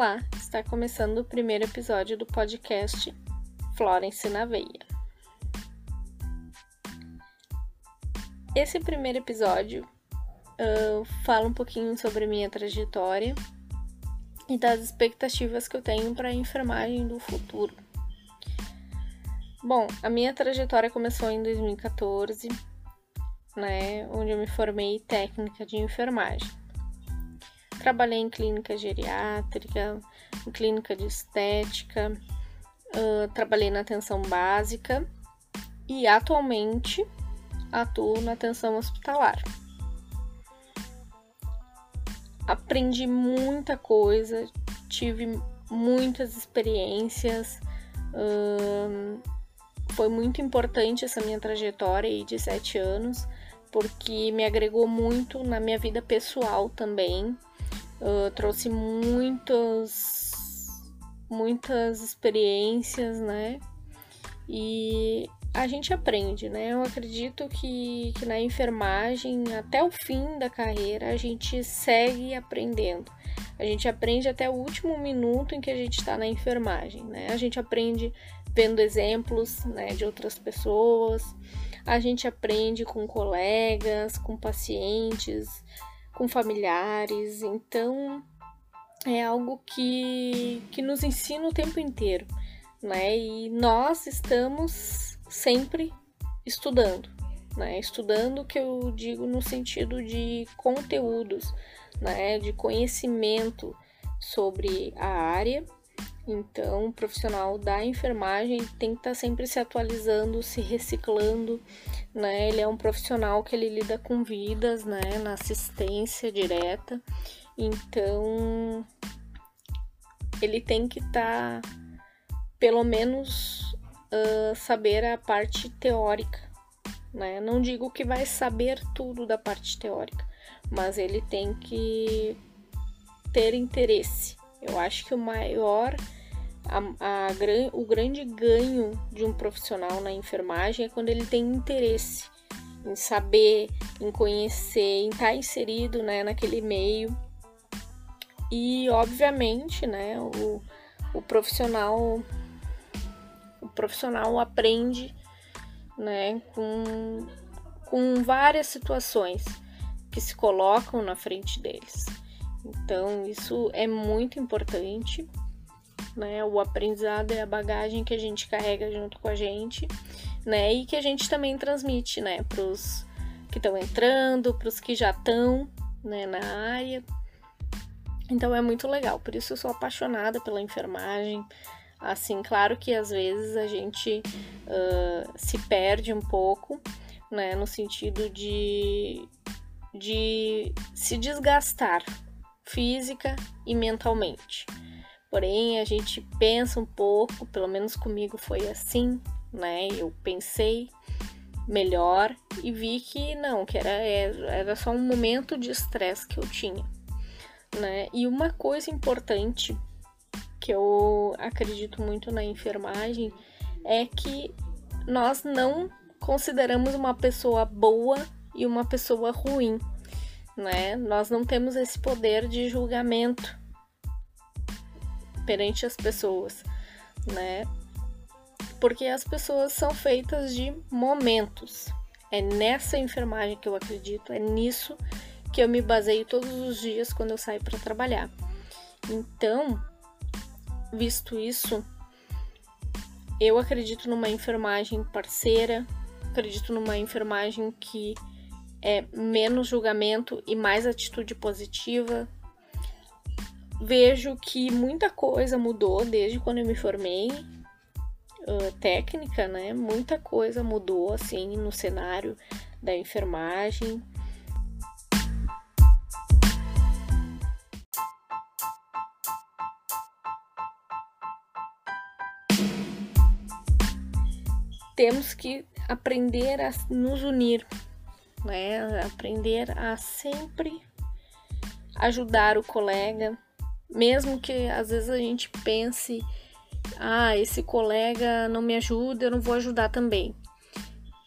Olá, está começando o primeiro episódio do podcast Florence na Veia. Esse primeiro episódio uh, fala um pouquinho sobre minha trajetória e das expectativas que eu tenho para a enfermagem do futuro. Bom, a minha trajetória começou em 2014, né, onde eu me formei técnica de enfermagem. Trabalhei em clínica geriátrica, em clínica de estética, uh, trabalhei na atenção básica e atualmente atuo na atenção hospitalar. Aprendi muita coisa, tive muitas experiências. Foi muito importante essa minha trajetória aí de sete anos, porque me agregou muito na minha vida pessoal também uh, trouxe muitas, muitas experiências, né? E a gente aprende, né? Eu acredito que, que na enfermagem, até o fim da carreira, a gente segue aprendendo. A gente aprende até o último minuto em que a gente está na enfermagem, né? A gente aprende vendo exemplos né, de outras pessoas, a gente aprende com colegas, com pacientes, com familiares, então é algo que, que nos ensina o tempo inteiro, né? E nós estamos sempre estudando, né? Estudando que eu digo no sentido de conteúdos, né? De conhecimento sobre a área. Então, o profissional da enfermagem tem que estar sempre se atualizando, se reciclando, né? Ele é um profissional que ele lida com vidas, né? Na assistência direta. Então, ele tem que estar, tá, pelo menos, uh, saber a parte teórica, né? Não digo que vai saber tudo da parte teórica, mas ele tem que ter interesse. Eu acho que o maior a, a, o grande ganho de um profissional na enfermagem é quando ele tem interesse em saber, em conhecer, em estar inserido né, naquele meio. E obviamente, né, o, o profissional o profissional aprende né, com, com várias situações que se colocam na frente deles. Então, isso é muito importante né? O aprendizado é a bagagem que a gente carrega junto com a gente, né? E que a gente também transmite, né, pros que estão entrando, pros que já estão, né, na área. Então é muito legal, por isso eu sou apaixonada pela enfermagem. Assim, claro que às vezes a gente uh, se perde um pouco, né, no sentido de, de se desgastar física e mentalmente. Porém, a gente pensa um pouco, pelo menos comigo foi assim, né? Eu pensei melhor e vi que não, que era, era só um momento de estresse que eu tinha, né? E uma coisa importante que eu acredito muito na enfermagem é que nós não consideramos uma pessoa boa e uma pessoa ruim, né? Nós não temos esse poder de julgamento perante as pessoas, né? Porque as pessoas são feitas de momentos. É nessa enfermagem que eu acredito, é nisso que eu me baseio todos os dias quando eu saio para trabalhar. Então, visto isso, eu acredito numa enfermagem parceira, acredito numa enfermagem que é menos julgamento e mais atitude positiva, vejo que muita coisa mudou desde quando eu me formei. Uh, técnica, né? Muita coisa mudou assim no cenário da enfermagem. Temos que aprender a nos unir, né? Aprender a sempre ajudar o colega, mesmo que às vezes a gente pense, ah, esse colega não me ajuda, eu não vou ajudar também.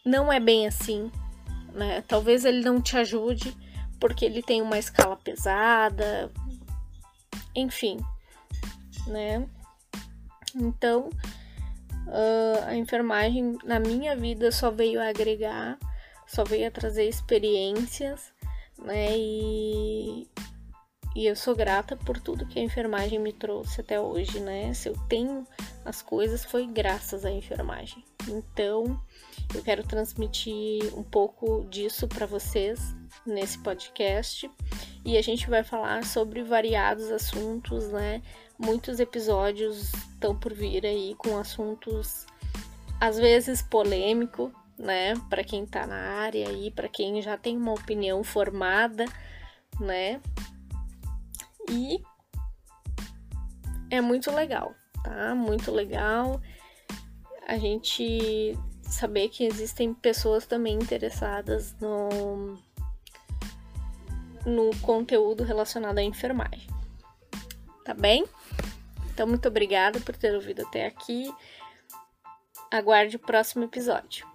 Não é bem assim, né? Talvez ele não te ajude porque ele tem uma escala pesada, enfim. né? Então, uh, a enfermagem na minha vida só veio agregar, só veio a trazer experiências, né? E, e eu sou grata por tudo que a enfermagem me trouxe até hoje, né? Se eu tenho as coisas foi graças à enfermagem. Então, eu quero transmitir um pouco disso para vocês nesse podcast e a gente vai falar sobre variados assuntos, né? Muitos episódios estão por vir aí com assuntos às vezes polêmico, né, para quem tá na área e para quem já tem uma opinião formada, né? E é muito legal, tá? Muito legal a gente saber que existem pessoas também interessadas no, no conteúdo relacionado à enfermagem. Tá bem? Então, muito obrigada por ter ouvido até aqui. Aguarde o próximo episódio.